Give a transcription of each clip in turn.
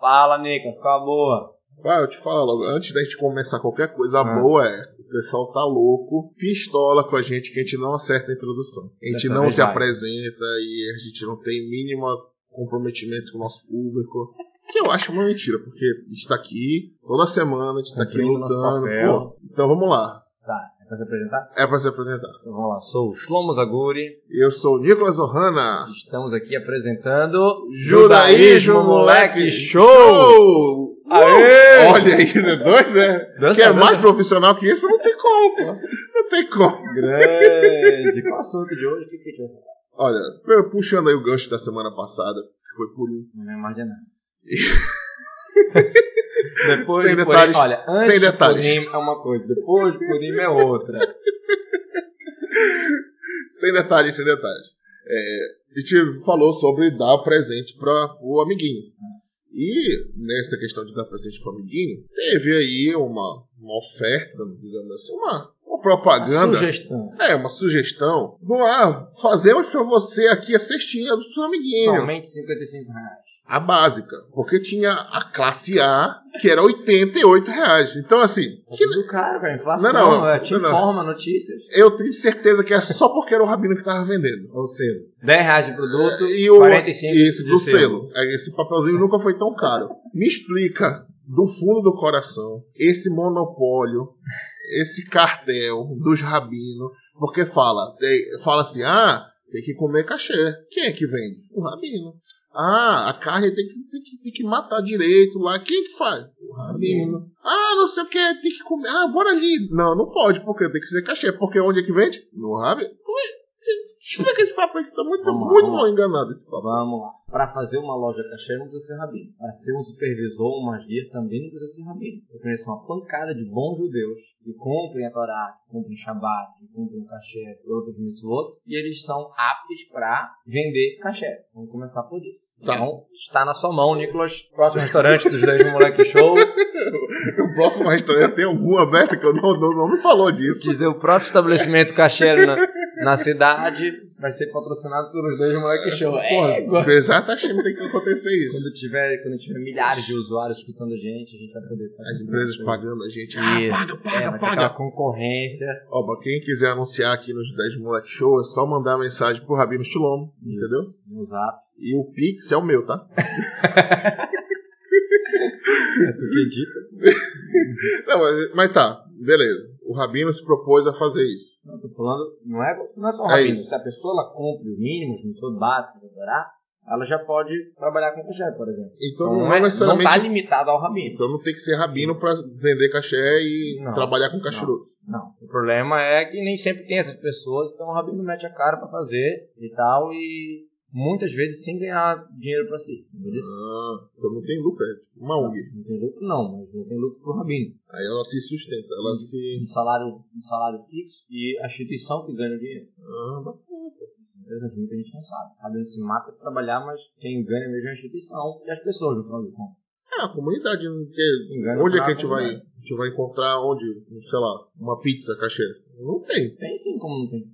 Fala, Nico, qual a boa? Vai, eu te falo logo, antes da gente começar qualquer coisa Ah. boa é, o pessoal tá louco, pistola com a gente que a gente não acerta a introdução. A gente Dessa não se vai. apresenta e a gente não tem mínimo comprometimento com o nosso público. Que eu acho uma mentira, porque a gente tá aqui toda semana, a gente tá aqui Cumprindo nosso lutando. papel. pô. então vamos lá, Tá, é pra se apresentar? é pra se apresentar. Então vamos lá, sou o Shlomo Zaguri. Eu sou o Nicolas Ohana. Estamos aqui apresentando Judaísmo Moleque Show! Aê! Olha aí, né? Dois, né? Dança, que é dança. mais profissional que isso, não tem como, pô. Não tem como. Grande! Qual o assunto de hoje? O que que a gente vai falar? Olha, puxando aí o gancho da semana passada, que foi Purim. Não é mais de nada. Depois Sem de detalhes, Purim, olha, antes sem de detalhes. Purim é uma coisa, depois de Purim é outra. Sem detalhes, sem detalhes. É, a gente falou sobre dar presente para o amiguinho. E nessa questão de dar presente para o amiguinho, teve aí uma, uma oferta, digamos assim, uma, uma propaganda. sugestão. É, uma sugestão. Vamos lá, fazemos para você aqui a cestinha do seu amiguinho. Somente 55 reais. A básica. Porque tinha a classe A, que era 88 reais. Então, assim, que- tudo caro, cara. Inflação, Não, não, é, te não, não. informa notícias. eu tenho certeza que é só porque era o Rabino que tava vendendo. Ou seja, 10 reais de produto, E o, 45 isso, do selo. É, Esse papelzinho nunca foi tão caro. Me explica, do fundo do coração, esse monopólio, esse cartel dos rabinos, porque fala, fala assim, ah, tem que comer cachê. Quem é que vende? O rabino. Ah, a carne tem que, tem que, tem que matar direito lá. Quem que faz? O rabino. Ah, não sei o que, tem que comer. Ah, bora ali. Não, não pode, porque tem que ser cachê. Porque onde é que vende? No rabino. Explica esse papo aí que tá muito, Vamos lá, muito vamos mal enganado esse papo. Vamos lá. Para fazer uma loja cachê não precisa ser rabino. Para ser um supervisor, um masguir, também não precisa ser rabino. Eu conheço uma pancada de bons judeus que cumprem a Torá, que cumprem Shabbat, que cumprem o cachê e outros mitzvot, e eles são aptos para vender cachê. Vamos começar por isso. Tá. Então, está na sua mão, Nicolas. Próximo restaurante dos 10 Moleque Show. O próximo restaurante tem algum aberto que eu não, não, não me falou disso. dizer o próximo estabelecimento cacheiro na, na cidade vai ser patrocinado pelos dois Moleque Show. É, Porra, exato, achei que tem que acontecer isso. quando tiver, quando tiver milhares de usuários escutando a gente, a gente vai poder As empresas pagando a gente. Ah, Isso. paga, é, paga, vai ter aquela paga. concorrência. Ó, pra quem quiser anunciar aqui nos 10 Moleque Show, é só mandar mensagem pro Rabino Chilomo, entendeu? No zap. E o Pix é o meu, tá? É tu que edita. Não, mas, mas tá, beleza. O Rabino se propôs a fazer isso. Não, tô falando, não é, não é só o É rabino. isso. Se a pessoa ela cumpre o mínimo, os métodos básicos do Torá, ela já pode trabalhar com cachê, por exemplo. Então, Então, não, não, é, não necessariamente. tá limitado ao rabino. Então não tem que ser rabino pra vender cachê e Não, trabalhar com cachiruto. Não. O problema é que nem sempre tem essas pessoas, então o rabino mete a cara pra fazer e tal, e muitas vezes sem ganhar dinheiro pra si. Entendeu? Ah, então não tem lucro, é tipo uma ONG. Não tem lucro não, mas não tem lucro pro rabino. Aí ela se sustenta, ela se. Um salário, um salário fixo e a instituição que ganha o dinheiro. Ah, Isso é interessante, muita gente não sabe. O rabino se mata de trabalhar, mas quem ganha mesmo é a instituição e as pessoas, no final de contas. É, a comunidade. não ganha Onde é que a gente vai, a gente vai encontrar onde, sei lá, uma pizza cachê? Não tem. Tem sim como não tem.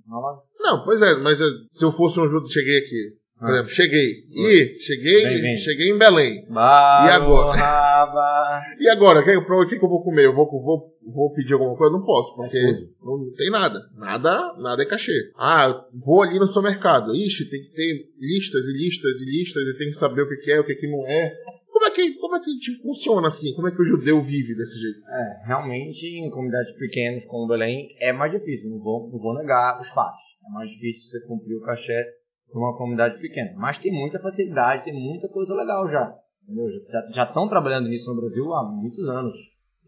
Não, pois é, mas é, se eu fosse um judeu, cheguei aqui. Por exemplo, cheguei. E cheguei, cheguei em Belém. Baruch agora? haba. E agora, o que, que que eu vou comer? Eu vou, vou, vou pedir alguma coisa? Não posso, porque É food. não tem nada. Nada, nada é cachê. Ah, vou ali no supermercado. Ixi, tem que ter listas e listas e listas e tem que saber o que que é, o que que não é. Como é que, como é que a gente funciona assim? Como é que o judeu vive desse jeito? É, realmente, em comunidades pequenas como Belém, é mais difícil. Não vou, não vou negar os fatos. É mais difícil você cumprir o cachê numa comunidade pequena. Mas tem muita facilidade, tem muita coisa legal já. Entendeu? Já- estão trabalhando nisso no Brasil há muitos anos.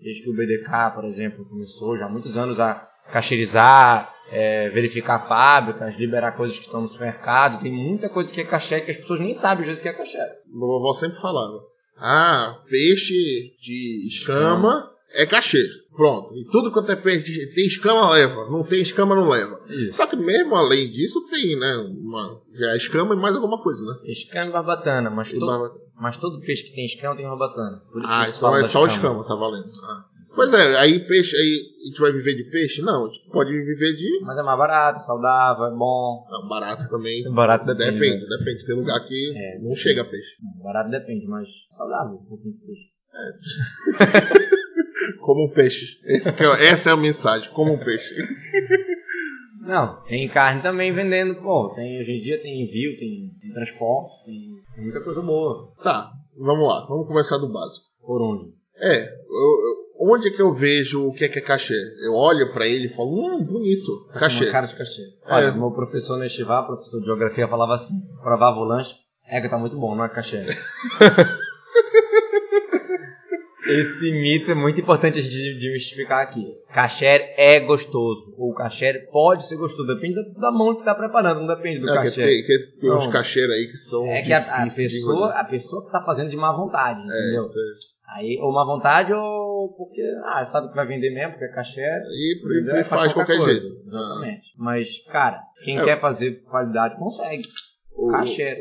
Desde que o BDK, por exemplo, começou já há muitos anos a cacheirizar, é, verificar fábricas, liberar coisas que estão no supermercado. Tem muita coisa que é cachê que as pessoas nem sabem às vezes que é. Minha vovó sempre falava. Ah, peixe de escama é cachê. Pronto. E tudo quanto é peixe tem escama, leva. Não tem escama, não leva. Isso. Só que mesmo além disso, tem, né? Uma, já é escama e mais alguma coisa, né? Escama e barbatana, mas, E to- barba- mas todo peixe que tem escama tem barbatana. Por isso Ah, que então é só o escama, tá valendo. Ah. Pois é, aí peixe, aí a gente vai viver de peixe? Não, a gente pode viver de. Mas é mais barato, saudável, é bom. Não, barato também. Barato depende. Depende, né? depende. Tem lugar que É, não chega peixe. Barato depende, mas saudável, um pouquinho de peixe. Como um peixe. É- essa é a mensagem, como um peixe. Não, tem carne também vendendo, pô, tem, hoje em dia tem envio, tem, tem transporte, tem, tem muita coisa boa. Tá, vamos lá, vamos começar do básico. Por onde? É, eu- onde é que eu vejo o que é que é cachê? Eu olho pra ele e falo, hum, bonito, Tá com cachê. Uma cara de cachê. Olha, É. meu professor no Estivar, professor de geografia, falava assim, provava o lanche, é que tá muito bom, não é cachê. Esse mito é muito importante a gente desmistificar aqui. Cachê é gostoso, ou cachê pode ser gostoso, depende da, da mão que tá preparando, não depende do É, que cachê. tem, que tem uns cacheiros aí que são É que a, a de pessoa, a pessoa que tá fazendo de má vontade, É, entendeu? isso aí. Aí, ou má vontade, ou porque, ah, sabe que vai vender mesmo, porque é cachê. E, entendeu? e Aí faz qualquer coisa. jeito. Exatamente. Mas, cara, quem É. quer fazer qualidade consegue. O,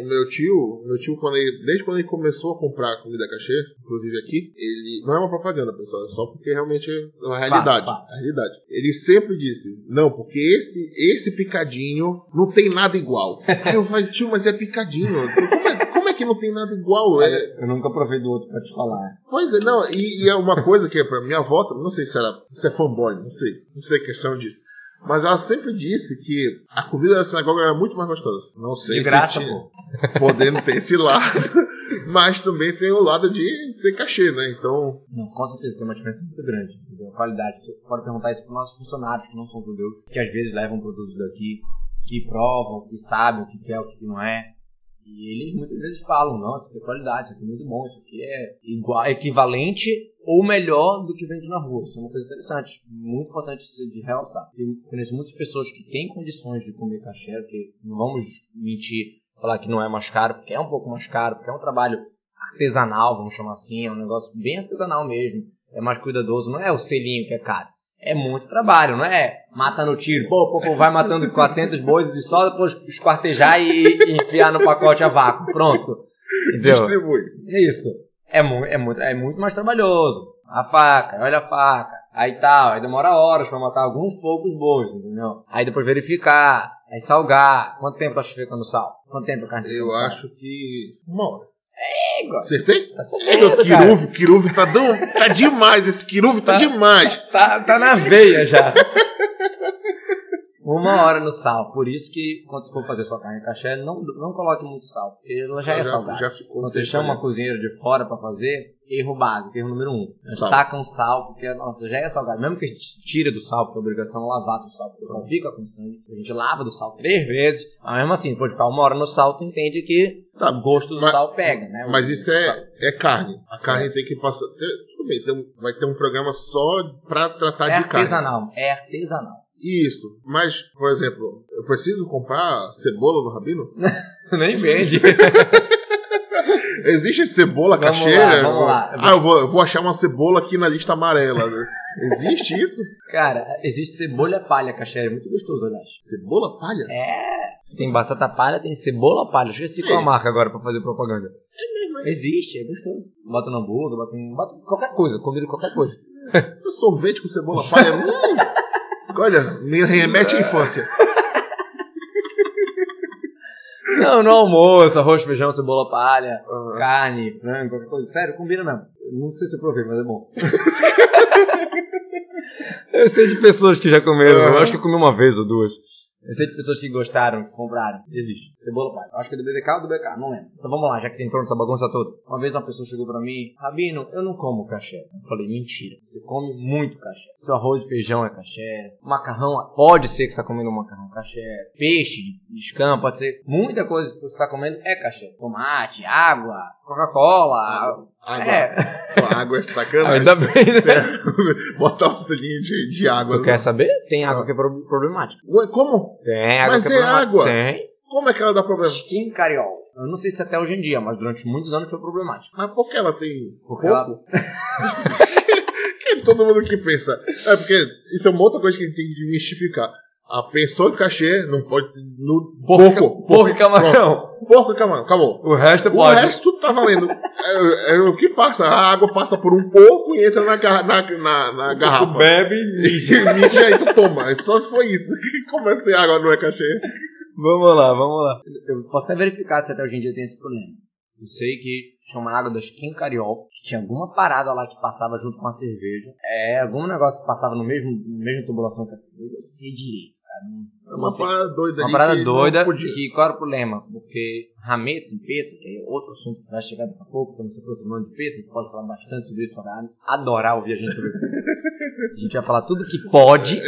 o meu tio, meu tio quando ele, desde quando ele começou a comprar comida cachê, inclusive aqui, ele não é uma propaganda, pessoal, é só porque realmente é uma realidade, fato. a realidade. Ele sempre disse: "Não, porque esse esse picadinho não tem nada igual". Aí eu falei: "Tio, mas é picadinho. Como é, como é que não tem nada igual?" É, Eu nunca provei do outro pra te falar. Pois é, não, e, e é uma coisa que é pra minha avó, não sei se era se é fanboy, não sei, não sei a questão disso. Mas ela sempre disse que a comida da sinagoga era muito mais gostosa. Não sei De graça, se tinha, pô. podendo ter esse lado, mas também tem o lado de ser cachê, né? Então, Não, com certeza tem uma diferença muito grande, entendeu? A qualidade. Tu pode perguntar isso para nossos funcionários que não são judeus, que às vezes levam produtos daqui, que provam, que sabem o que é, o que não é. E eles muitas vezes falam, não, isso aqui é qualidade, isso aqui é muito bom, isso aqui é igual, equivalente ou melhor do que vende na rua. Isso é uma coisa interessante, muito importante de realçar. Conheço muitas pessoas que têm condições de comer cachê, porque não vamos mentir, falar que não é mais caro, porque é um pouco mais caro, porque é um trabalho artesanal, vamos chamar assim, é um negócio bem artesanal mesmo. É mais cuidadoso, não é o selinho que é caro. É muito trabalho, não é mata no tiro, pô, pô, pô vai matando 400 bois e só depois esquartejar e, e enfiar no pacote a vácuo. Pronto. Entendeu? distribui. É isso. É, é, muito, é muito mais trabalhoso. A faca, olha a faca. Aí tal, aí demora horas pra matar alguns poucos bois, entendeu? Aí depois verificar, aí salgar. Quanto tempo tu acha que fica no sal? Quanto tempo a carne Eu acho que uma hora. É, igual. Acertei? Tá É, sabendo, cara. quiruve, quiruve tá, dando, tá demais, esse quiruve tá, Tá. demais. Tá, tá na veia já. Uma hora no sal. Por isso que quando você for fazer sua carne cachê, não, não coloque muito sal, porque ela já é salgada. Já ficou. Quando você chama uma cozinheira de fora pra fazer, erro básico, erro número um. Sal. Tacam sal, porque nossa, já é salgado. Mesmo que a gente tira do sal, porque a obrigação é lavar do sal, porque o sal fica com sangue. A gente lava do sal três vezes, mas mesmo assim, pode ficar uma hora no sal, tu entende que Tá, o gosto do mas- sal pega, né? Mas O isso é, é carne. A Certo. carne tem que passar. tudo bem, tem um- vai ter um programa só pra tratar É de carne. artesanal, é artesanal. Isso. Mas, por exemplo, eu preciso comprar cebola no rabino? Nem vende. Existe cebola Vamos cacheira? lá, vamos lá. Ah, eu vou, eu vou achar uma cebola aqui na lista amarela. né? Existe isso? Cara, existe cebola palha cachê, é muito gostoso, aliás. Cebola palha? É. Tem batata palha, tem cebola palha. Esqueci qual a marca agora pra fazer propaganda. Existe, é gostoso. Bota no hambúrguer, bota em. Bota qualquer coisa, comida qualquer coisa. Sorvete com cebola palha? hum. Olha, me remete à infância. Não, no almoço, arroz, feijão, cebola palha, Aham. carne, frango, qualquer coisa. Sério, combina mesmo. Eu Não sei se eu provei, mas é bom. eu sei de pessoas que já comeram. Eu Aham. acho que eu comi uma vez ou duas. Eu sei de pessoas que gostaram, que compraram. Existe. Cebola palha. Acho que é do BDK ou do BK, não lembro. Então vamos lá, já que entrou nessa bagunça toda. Uma vez uma pessoa chegou pra mim, Rabino, eu não como caché. Eu falei, mentira. Você come muito caché. Seu arroz e feijão é caché. Macarrão, pode ser que você tá comendo um macarrão caché. Peixe de escampo, pode ser. Muita coisa que você tá comendo é caché. Tomate, água, Coca-Cola. Água. É. Pô, água é sacanagem. Ainda bem, né? Botar um selinho de, de água. Tu quer saber? Tem água que é pro- problemática. Ué, como? Tem água Mas que é água. Tem. Como é que ela dá problema? Skin cariol. Eu não sei se até hoje em dia, mas durante muitos anos foi problemático. Mas por que ela tem Porque pouco? todo mundo que pensa. É porque isso é uma outra coisa que a gente tem que desmistificar. A pessoa em cachê não pode. No, Porco, porco, porco e camarão. Porco e camarão, acabou. O resto O pode. resto tudo tá valendo. É, é o que passa. A água passa por um porco e entra na, garra- na, na, na Tu garrafa. bebe E e mija aí tu toma. É Só se for isso. Que começa a água não é cachê. Vamos lá, vamos lá. Eu posso até verificar se até hoje em dia tem esse problema. Eu sei que tinha uma água da Skin Cariol, que tinha alguma parada lá que passava junto com a cerveja. É, algum negócio que passava no mesmo, mesma tubulação que a cerveja. Eu sei direito, cara. É uma sei. parada doida Uma parada que doida, que qual era o problema? Porque Hametz em Pessa, que é outro assunto que vai chegar daqui a pouco, estamos se aproximando de gente pode falar bastante sobre isso, vai adorar ouvir a gente sobre isso. A gente vai falar tudo que pode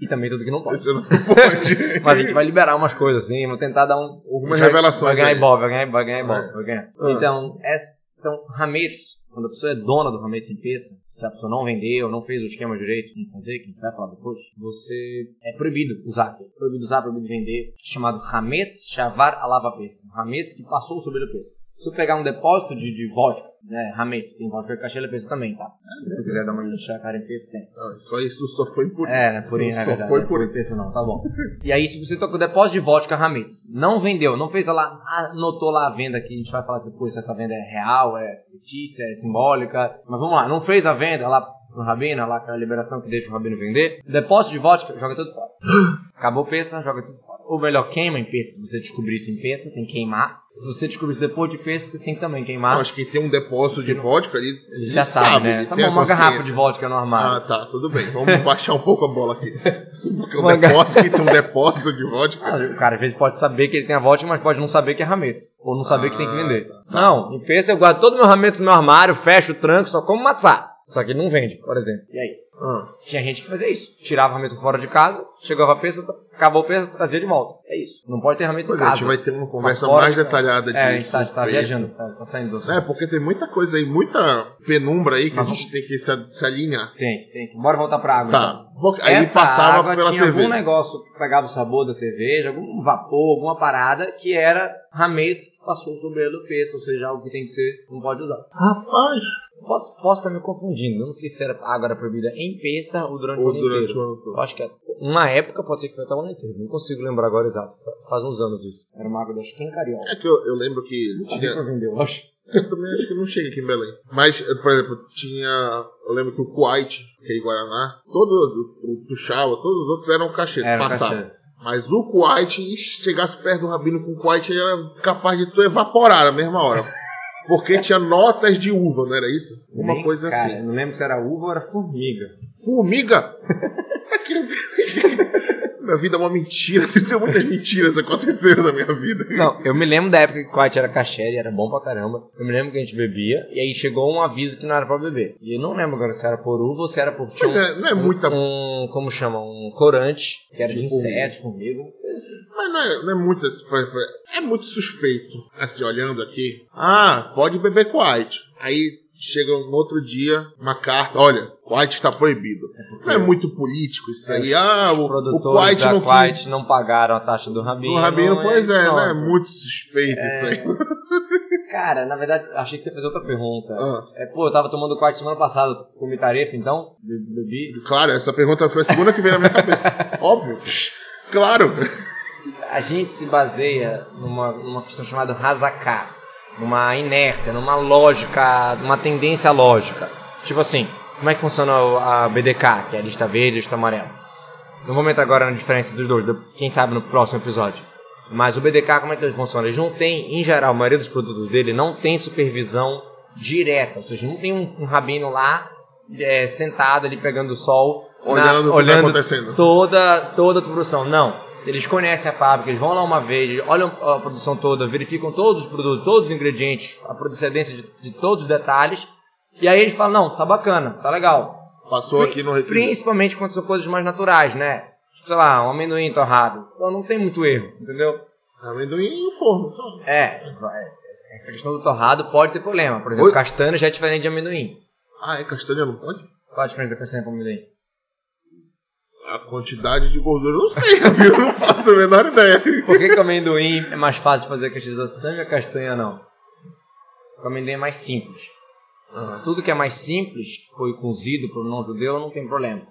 e também tudo que não pode. Não pode. Mas a gente vai liberar umas coisas assim, vou tentar dar um. Algumas vai- revelações Vai ganhar aí. Ibope, vai ganhar, vai ganhar Ibope, É. vai ganhar. Ah. Então, essa, então, Hametz, quando a pessoa é dona do Hametz em peça, se a pessoa não vendeu, não fez o esquema direito, tem que fazer, que a gente vai falar depois, você é proibido usar aquilo. Proibido usar, proibido vender, chamado Hametz Shavar Alava Peça. Hametz que passou sobre a peça. Se eu pegar um depósito de, de vodka, né, Hametz, tem vodka e caixilha peça também, tá? Se tu quiser dar uma olhada no cara em peça, tem. Não, isso isso só foi por É, né? Por é Só verdade. foi por por peça não, tá bom. E aí, se você toca o depósito de vodka Hametz, não vendeu, não fez lá, anotou lá a venda que a gente vai falar depois se essa venda é real, é fictícia, é simbólica. Mas vamos lá, não fez a venda lá pro Rabino, lá com a liberação que deixa o Rabino vender. Depósito de vodka, joga tudo fora. Acabou peça, joga tudo fora. Ou melhor, queima em peça. Se você descobrir isso em peça, tem que queimar. Se você descobrir isso depois de peça, você tem que também queimar. Eu acho que tem um depósito de vodka ali. Ele já sabe, né? ele Tá bom, uma garrafa de vodka no armário. Ah, tá, tudo bem. Vamos baixar um pouco a bola aqui. Porque ga- depósito que tem um depósito de vodka. Ah, o cara às vezes pode saber que ele tem a vodka, mas pode não saber que é rametes. Ou não saber que tem que Ah, vender. tá. Não, em peça eu guardo todo o meu rametes no meu armário, fecho o tranco, só como matzá. Só que ele não vende, por exemplo. E aí? Ah, Tinha gente que fazia isso. Tirava o ramento fora de casa, chegava a peça, acabou a peça, trazia de volta. É isso. Não pode ter em pois é, a casa. gente vai ter uma conversa mais de- detalhada É, a disso. gente tá, tá preço. viajando, tá, tá saindo do É, porque tem muita coisa aí, muita penumbra aí que Mas a gente tem que se, se alinhar. Tem tem que. Bora voltar pra água. Tá. então. Aí Essa passava água pela tinha algum cerveja. negócio que pegava o sabor da cerveja, algum vapor, alguma parada que era rametes que passou sobre a do peso, ou seja, algo que tem que ser, não pode usar. Rapaz, Posso, posso estar me confundindo, eu não sei se era, a água proibida em peça ou durante o ou ano durante inteiro. o ano todo. Eu acho que é- uma época pode ser que foi até o ano inteiro, não consigo lembrar agora exato, fa- faz uns anos isso. Era uma água da Skin Carioca. É que eu, eu lembro que Tinha tinha. pra vender, eu acho. Eu também acho que não chega aqui em Belém. Mas, eh, por exemplo, tinha. Eu lembro que o Kuwait, que é em Guaraná, todo o Tuxaua, todos os outros eram cachê, Era passavam. cachê. Mas o Kuwait, ixi, chegasse perto do Rabino com o Kuwait, era capaz de tu evaporar na mesma hora. Porque tinha notas de uva, não era isso? Uma Nem- coisa cara, assim. não lembro se era uva ou era formiga. Formiga! minha vida é uma mentira. Tem muitas mentiras aconteceram na minha vida. Não, eu me lembro da época que o era caché e era bom pra caramba. Eu me lembro que a gente bebia e aí chegou um aviso que não era pra beber. E eu não lembro agora se era por uva ou se era por Pois é, não é um, muita- um, como chama, um corante que era de Tipo inseto, formiga, assim. Mas não é, não é muito. É muito suspeito, assim, olhando aqui. Ah, pode beber Kuwait. Aí chega no outro dia uma carta: olha, Kuwait está proibido. Não é muito político isso aí. Ah, Os o, o produtores Kuwait da não não pagaram a taxa do Rabino. O Rabino, pois é, né? pronto. Muito suspeito isso aí. Cara, na verdade, achei que você ia fazer outra pergunta. Ah. É, pô, eu tava tomando Quite semana passada, comi tarefa então, be- bebi. Claro, essa pergunta foi a segunda que veio na minha cabeça. Óbvio. Claro. A gente se baseia numa, numa questão chamada Hazaká, numa inércia, numa lógica, numa tendência lógica. Tipo assim, como é que funciona o- a BDK, que é a lista verde e a lista amarela? Não vou entrar agora na diferença dos dois, do- quem sabe no próximo episódio. Mas o BDK, como é que ele funciona? Eles não tem, em geral, a maioria dos produtos dele não tem supervisão direta, ou seja, não tem um, um rabino lá é, sentado ali pegando o sol, Olhando o que tá toda, toda a produção. Não. Eles conhecem a fábrica, eles vão lá uma vez, olham a produção toda, verificam todos os produtos, todos os ingredientes, a procedência de, de todos os detalhes, e aí eles falam, não, tá bacana, tá legal. Passou aqui no requisito. Principalmente quando são coisas mais naturais, né? Tipo, sei lá, um amendoim torrado. Então não tem muito erro, entendeu? Amendoim e o forno. só. É, essa questão do torrado pode ter problema. Por exemplo, Oi? castanha já é diferente de amendoim. Ah, é castanha, não pode? Qual a diferença da castanha para amendoim? A quantidade de gordura eu não sei. Eu não faço a menor ideia. Por que, que o amendoim é mais fácil fazer a castanha e a castanha não? O amendoim é mais simples. Aham. Tudo que é mais simples, que foi cozido para o não-judeu, não tem problema.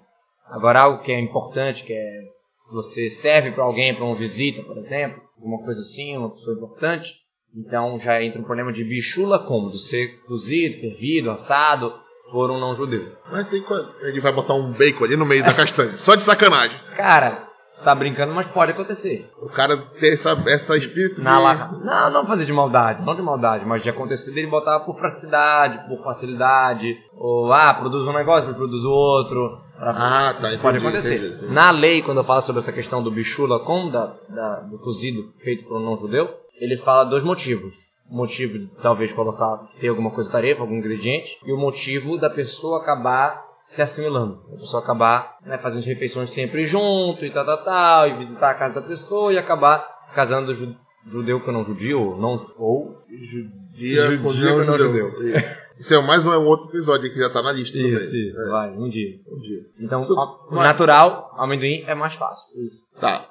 Agora, algo que é importante, que é você serve para alguém, para uma visita, por exemplo, alguma coisa assim, uma pessoa importante, então já entra um problema de bichula como? De ser cozido, fervido, assado por um não-judeu. Mas assim, ele vai botar um bacon ali no meio da castanha, só de sacanagem. Cara, você tá brincando, mas pode acontecer. O cara ter essa, essa espírito Na de... Não, não fazer de maldade, não de maldade, mas de acontecer dele botar por praticidade, por facilidade, ou ah, produz um negócio, produz o outro. pra- Ah, tá, Isso pode entendi, acontecer. entendi, entendi. Na lei, quando eu falo sobre essa questão do bichula com, da, da- do cozido feito por um não-judeu, ele fala dois motivos. Motivo de talvez colocar, ter alguma coisa tarefa, algum ingrediente, e o motivo da pessoa acabar se assimilando. A pessoa acabar né, fazendo refeições sempre junto e tal, tal, tal, e visitar a casa da pessoa e acabar casando ju- judeu com não judio, ou não, ou Judia não com não judeu. Isso. Isso é mais um, é um outro episódio que já tá na lista Isso, também. isso, É, vai, um dia. um dia. Então, o natural, amendoim é mais fácil. Isso. Tá.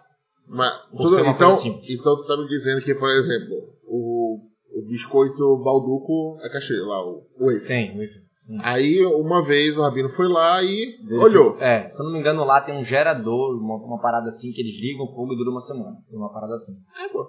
Mas, tudo- então, então tu tá me dizendo que, por exemplo, o, o biscoito balduco é cachê, lá, o, o wafer. Tem, sim. Aí, uma vez, o Rabino foi lá e olhou. foi- É, se eu não me engano, lá tem um gerador, uma, uma parada assim, que eles ligam o fogo e dura uma semana. Tem uma parada assim. É, pô.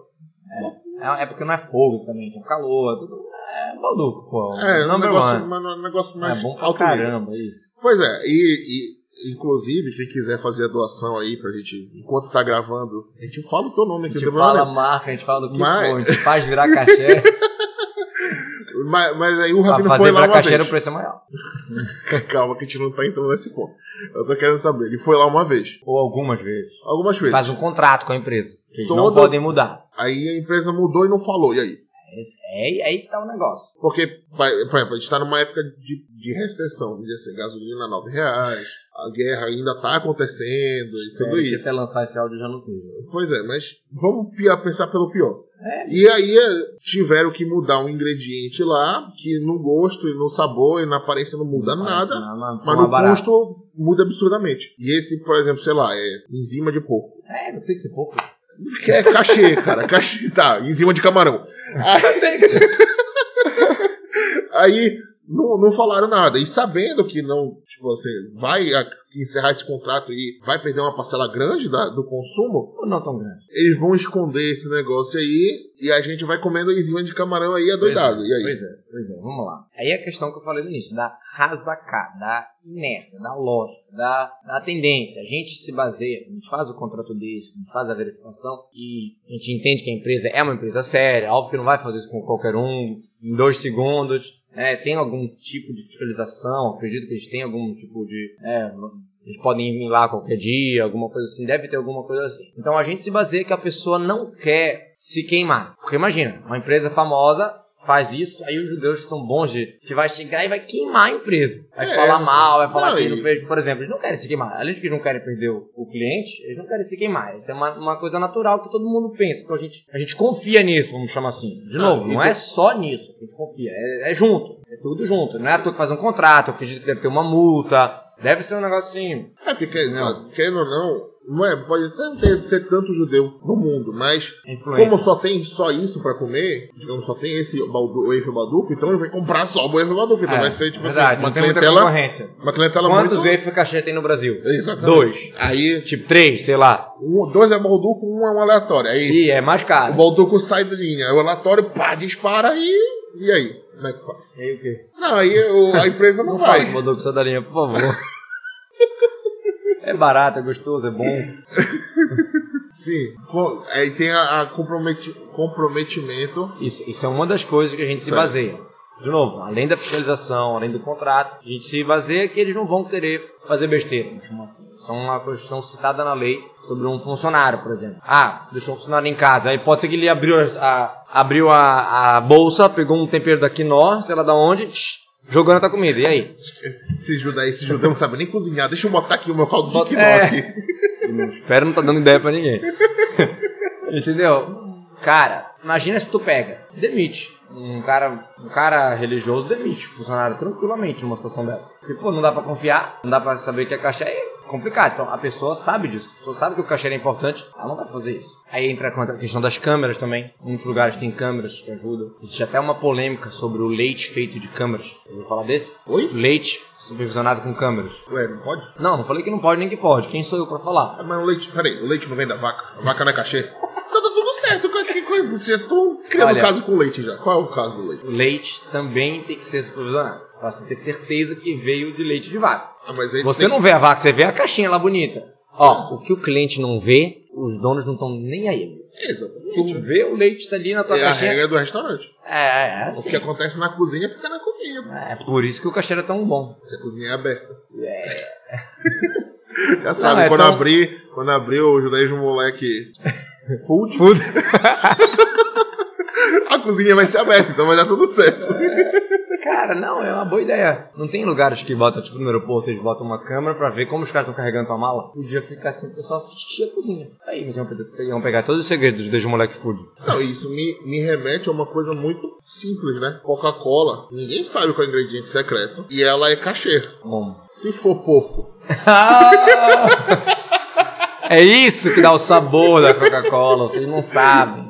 É, é porque não é fogo também, tem um calor, tudo. É balduco, pô. É, um Number negócio, um negócio mais É bom pra alto nível. caramba, isso. Pois é, e, e, inclusive, quem quiser fazer a doação aí pra gente, enquanto tá gravando, a gente fala o teu nome A aqui, gente não tem fala a marca, a gente fala do que Mas- for, a gente faz virar cachê. Mas, mas aí o Rabino fazer foi lá uma cachê o vez. preço é maior. Calma que a gente não tá entrando nesse ponto. Eu tô querendo saber. Ele foi lá uma vez. Ou algumas vezes. Algumas vezes. Faz um contrato com a empresa. Que eles não Todo- podem mudar. Aí a empresa mudou e não falou. E aí? É, é aí que tá o negócio. Porque, por exemplo, a gente tá numa época de, de recessão. Vamos dizer assim, gasolina 9 reais. A guerra ainda tá acontecendo e tudo É, isso. até lançar esse áudio já não teve. Pois é, mas vamos pensar pelo pior. É. E aí é, tiveram que mudar um ingrediente lá, que no gosto e no sabor e na aparência não muda Parece nada, nada, mas no barato. custo muda absurdamente. E esse, por exemplo, sei lá, é enzima de porco. É, não tem que ser pouco. Que é cachê, cara. Cachê, tá, enzima de camarão. Aí não, não falaram nada. E sabendo que não, tipo assim, vai encerrar esse contrato e vai perder uma parcela grande da- do consumo, Ou não tão grande. eles vão esconder esse negócio aí e a gente vai comendo enzima de camarão aí adoidado. Pois é, E aí? Pois é, pois é, vamos lá. Aí a questão que eu falei no início, da razacá, da inércia, da lógica, da, da tendência. A gente se baseia, a gente faz o contrato desse, a gente faz a verificação e a gente entende que a empresa é uma empresa séria, óbvio que não vai fazer isso com qualquer um, em dois segundos. É, tem algum tipo de fiscalização, acredito que eles têm algum tipo de. é, eles podem ir lá qualquer dia, alguma coisa assim, deve ter alguma coisa assim. Então a gente se baseia que a pessoa não quer se queimar. Porque imagina, uma empresa famosa faz isso, aí os judeus que são bons de. Você vai chegar e vai queimar a empresa. Vai É. falar mal, vai falar Não, que não fez. Por exemplo, eles não querem se queimar. Além de que eles não querem perder o, o cliente, eles não querem se queimar. Isso é uma, uma coisa natural que todo mundo pensa. Então a gente, a gente confia nisso, vamos chamar assim. De Ah, novo, e não é só nisso que a gente confia. É, é junto. É tudo junto. Não é à toa que faz um contrato, eu acredito que deve ter uma multa. Deve ser um negócio assim. É, porque, Não. querendo ou não, não é, pode até ter, ser tanto judeu no mundo, mas Influência. como só tem só isso pra comer, digamos, só tem esse baldu, wafer balduco, então ele vai comprar só o wafer balduco. Então É, vai ser, tipo verdade, assim, uma não tem muita clientela, concorrência. uma clientela Quantos muito... wafer cachê tem no Brasil? Exatamente. Dois. Aí, Tipo, três, sei lá. um, dois é balduco, um é um aleatório. Aí, E é mais o caro. balduco sai da linha, o aleatório, pá, dispara e... E aí? Como é que faz? E aí o quê? Não, aí o- a empresa não, Não vai. fala com o Bodoco Sadarinha, por favor. é barato, é gostoso, é bom. Sim. Co- Aí tem a, a comprometi- comprometimento. Isso, isso é uma das coisas que a gente se Certo. baseia. De novo, além da fiscalização, além do contrato, a gente se baseia que eles não vão querer fazer besteira. assim. Isso é uma questão citada na lei sobre um funcionário, por exemplo. Ah, você deixou um funcionário em casa, aí pode ser que ele abriu a, abriu a, a bolsa, pegou um tempero da quinó, sei lá da onde, tch, jogou na tua comida. E aí? Esse judeu, esse judeu não sabe nem cozinhar. Deixa eu botar aqui o meu caldo de Bota- quinó é. aqui. Espero não tá dando ideia pra ninguém. Entendeu? Cara, imagina se tu pega, demite. Um cara, um cara religioso demite o funcionário tranquilamente numa situação dessa. Porque, pô, não dá pra confiar, não dá pra saber que a caixa é complicado. Então a pessoa sabe disso. A pessoa sabe que o cachê é importante, ela não vai fazer isso. Aí entra a questão das câmeras também. Muitos lugares tem câmeras que ajudam. Existe até uma polêmica sobre o leite feito de câmeras. Eu vou falar desse? Oi? Leite supervisionado com câmeras. Ué, não pode? Não, não falei que não pode nem que pode. Quem sou eu pra falar? Ah, mas o leite, peraí, o leite não vem da vaca? A vaca não é cachê? Tá tudo certo, que, que, que, você tô criando Olha- caso com o leite já. Qual é o caso do leite? O leite também tem que ser supervisionado. Pra você ter certeza que veio de leite de vaca. Ah, Você tem- não vê a vaca, você vê a caixinha lá bonita. Ó, o que o cliente não vê, os donos não estão nem aí. Exatamente. Tu vê o leite tá ali na tua É a caixinha. regra do restaurante. É, é O assim. que acontece na cozinha fica na cozinha. É por isso que o cachê é tão bom. Porque a cozinha é aberta. É. Já sabe, é quando, tão- abrir, quando abrir o judaísmo moleque food, Food. a cozinha vai ser aberta, então vai dar tudo certo. Cara, não, é uma boa ideia. Não tem lugares que botam, tipo no aeroporto, eles botam uma câmera pra ver como os caras estão carregando tua mala. Podia ficar assim, o pessoal assistir a cozinha. Aí, mas iam, iam pegar todos os segredos desde o moleque food. Não, isso me, me remete a uma coisa muito simples, né? Coca-Cola, ninguém sabe qual é o ingrediente secreto e ela é cachê. Como? Se for porco, é isso que dá o sabor da Coca-Cola, vocês não sabem.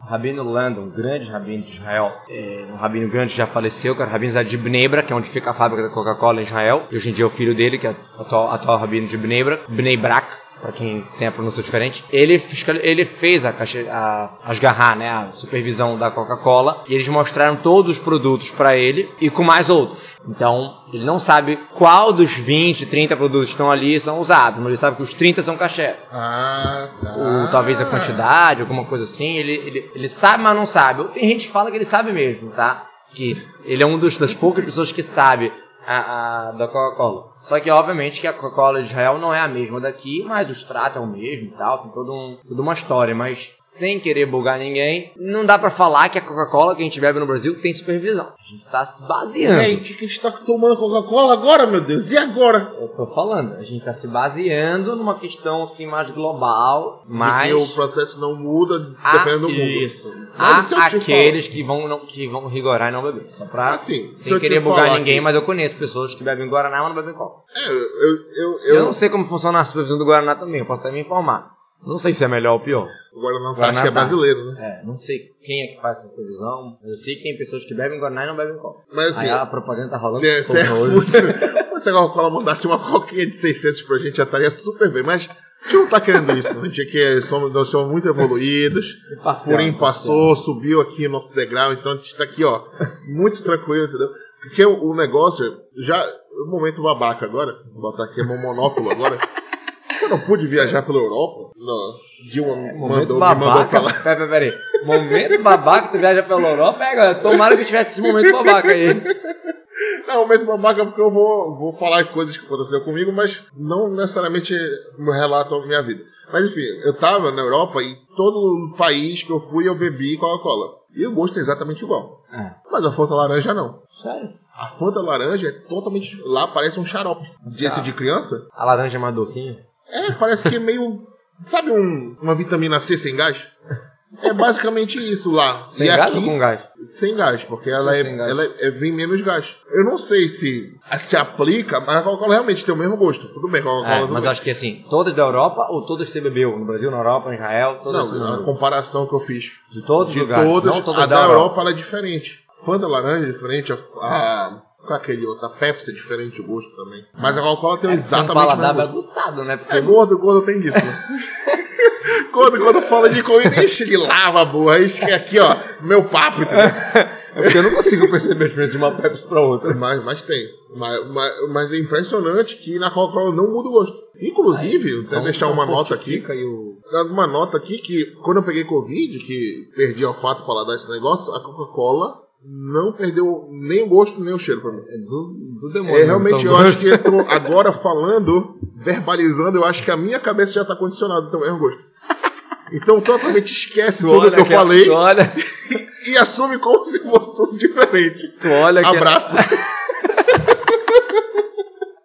Rabino Landon, grande rabino de Israel, é, um rabino grande já faleceu, que era o rabino de Bnebra, que é onde fica a fábrica da Coca-Cola em Israel. E hoje em dia é o filho dele, que é o atual, atual rabino de Bnebra, Bnei Brak, para quem tem a pronúncia diferente. Ele, ele fez a, a, as garras, né, a supervisão da Coca-Cola, e eles mostraram todos os produtos para ele e com mais outros. Então, ele não sabe qual dos 20, 30 produtos que estão ali são usados, mas ele sabe que os 30 são cachê. ah, tá. Ou talvez a quantidade, alguma coisa assim. Ele, ele, ele sabe, mas não sabe. Ou tem gente que fala que ele sabe mesmo, tá? Que ele é um dos, das poucas pessoas que sabe a, a- da Coca-Cola. Só que, obviamente, que a Coca-Cola de Israel não é a mesma daqui, mas os tratos é o mesmo e tal. Tem todo um, toda uma história. Mas, sem querer bugar ninguém, não dá pra falar que a Coca-Cola que a gente bebe no Brasil tem supervisão. A gente tá se E baseando. aí, o que, que a gente tá tomando Coca-Cola agora, meu Deus? E agora? Eu tô falando, a gente tá se baseando numa questão assim mais global, mas Porque o processo não muda há, dependendo do mundo. isso. Mas Há e aqueles que vão, não, que vão rigorar e não beber. Só pra, Assim, se sem querer bugar ninguém, que- mas eu conheço pessoas que bebem Guaraná, mas não bebem Coca. É, eu, eu, eu, Eu, não sei como funciona a supervisão do Guaraná também, eu posso até me informar. Não sei se é melhor ou pior. Agora não, Guaraná acho que é tá. brasileiro, né? É, não sei quem é que faz essa mas eu sei que tem pessoas que bebem Guaraná e não bebem Coca. Mas assim, Aí a propaganda tá rolando tem, solta tem hoje. muito... Se a Coca-Cola mandasse uma coquinha de 600 pra gente, já estaria super bem. Mas a gente não tá querendo isso. A gente aqui é, somos, nós somos muito evoluídos. Parcial, Purim passou, subiu aqui o nosso degrau, então a gente tá aqui, ó, muito tranquilo, entendeu? Porque o, o negócio, já, o momento babaca agora, vou botar aqui meu monóculo agora. Eu não pude viajar pela Europa, não, Dilma É, mandou, me mandou babaca. pra lá. Peraí, peraí. Momento babaca, tu viaja pela Europa, é, galera, tomara que tivesse esse momento babaca aí. Não, momento babaca porque eu vou, vou falar coisas que aconteceram comigo, mas não necessariamente me relatam a minha vida. Mas enfim, eu tava na Europa e todo país que eu fui eu bebi Coca-Cola. E o gosto é exatamente igual. É, Mas a Fanta laranja não. sério? A Fanta laranja é totalmente. Lá parece um xarope. Desse Tá. de criança? A laranja é mais docinha? É, parece que é meio. Sabe um- uma vitamina C sem gás? É basicamente isso lá. Sem e gás aqui, ou com gás? Sem gás, porque ela, é, gás. ela é, bem menos gás. Eu não sei se se aplica, mas a Coca-Cola realmente tem o mesmo gosto. Tudo bem, Coca-Cola É, mas acho que assim, todas da Europa ou todas você bebeu? No Brasil, na Europa, em Israel, todas Não, a comparação que eu fiz De todos os lugares, todas, não todas a da da Europa. Europa ela é diferente. Fanta laranja é diferente, a, a qual é aquele outro? A Pepsi é diferente o gosto também. Mas a Coca-Cola tem É, exatamente tem um o paladar bagunçado, né? Porque É gordo, gordo tem disso, né? gordo, gordo fala de comida, ixi, ele lava a boa, isso que aqui, ó, meu papo, entendeu? É porque eu não consigo perceber a diferença de uma Pepsi pra outra. Mas, mas tem. Mas, mas, mas é impressionante que na Coca-Cola não muda o gosto. Inclusive, até Então, deixar uma nota aqui, aí o... uma nota aqui que quando eu peguei Covid, que perdi o olfato para dar esse negócio, a Coca-Cola não perdeu nem o gosto nem o cheiro pra mim. É do, do demônio. É, realmente, então, eu acho que eu tô agora falando, verbalizando, eu acho que a minha cabeça já tá condicionada também ao gosto. Então totalmente esquece Tu tudo que eu que- falei Tu olha, e assume como se fosse tudo diferente. tu olha que... Abraço.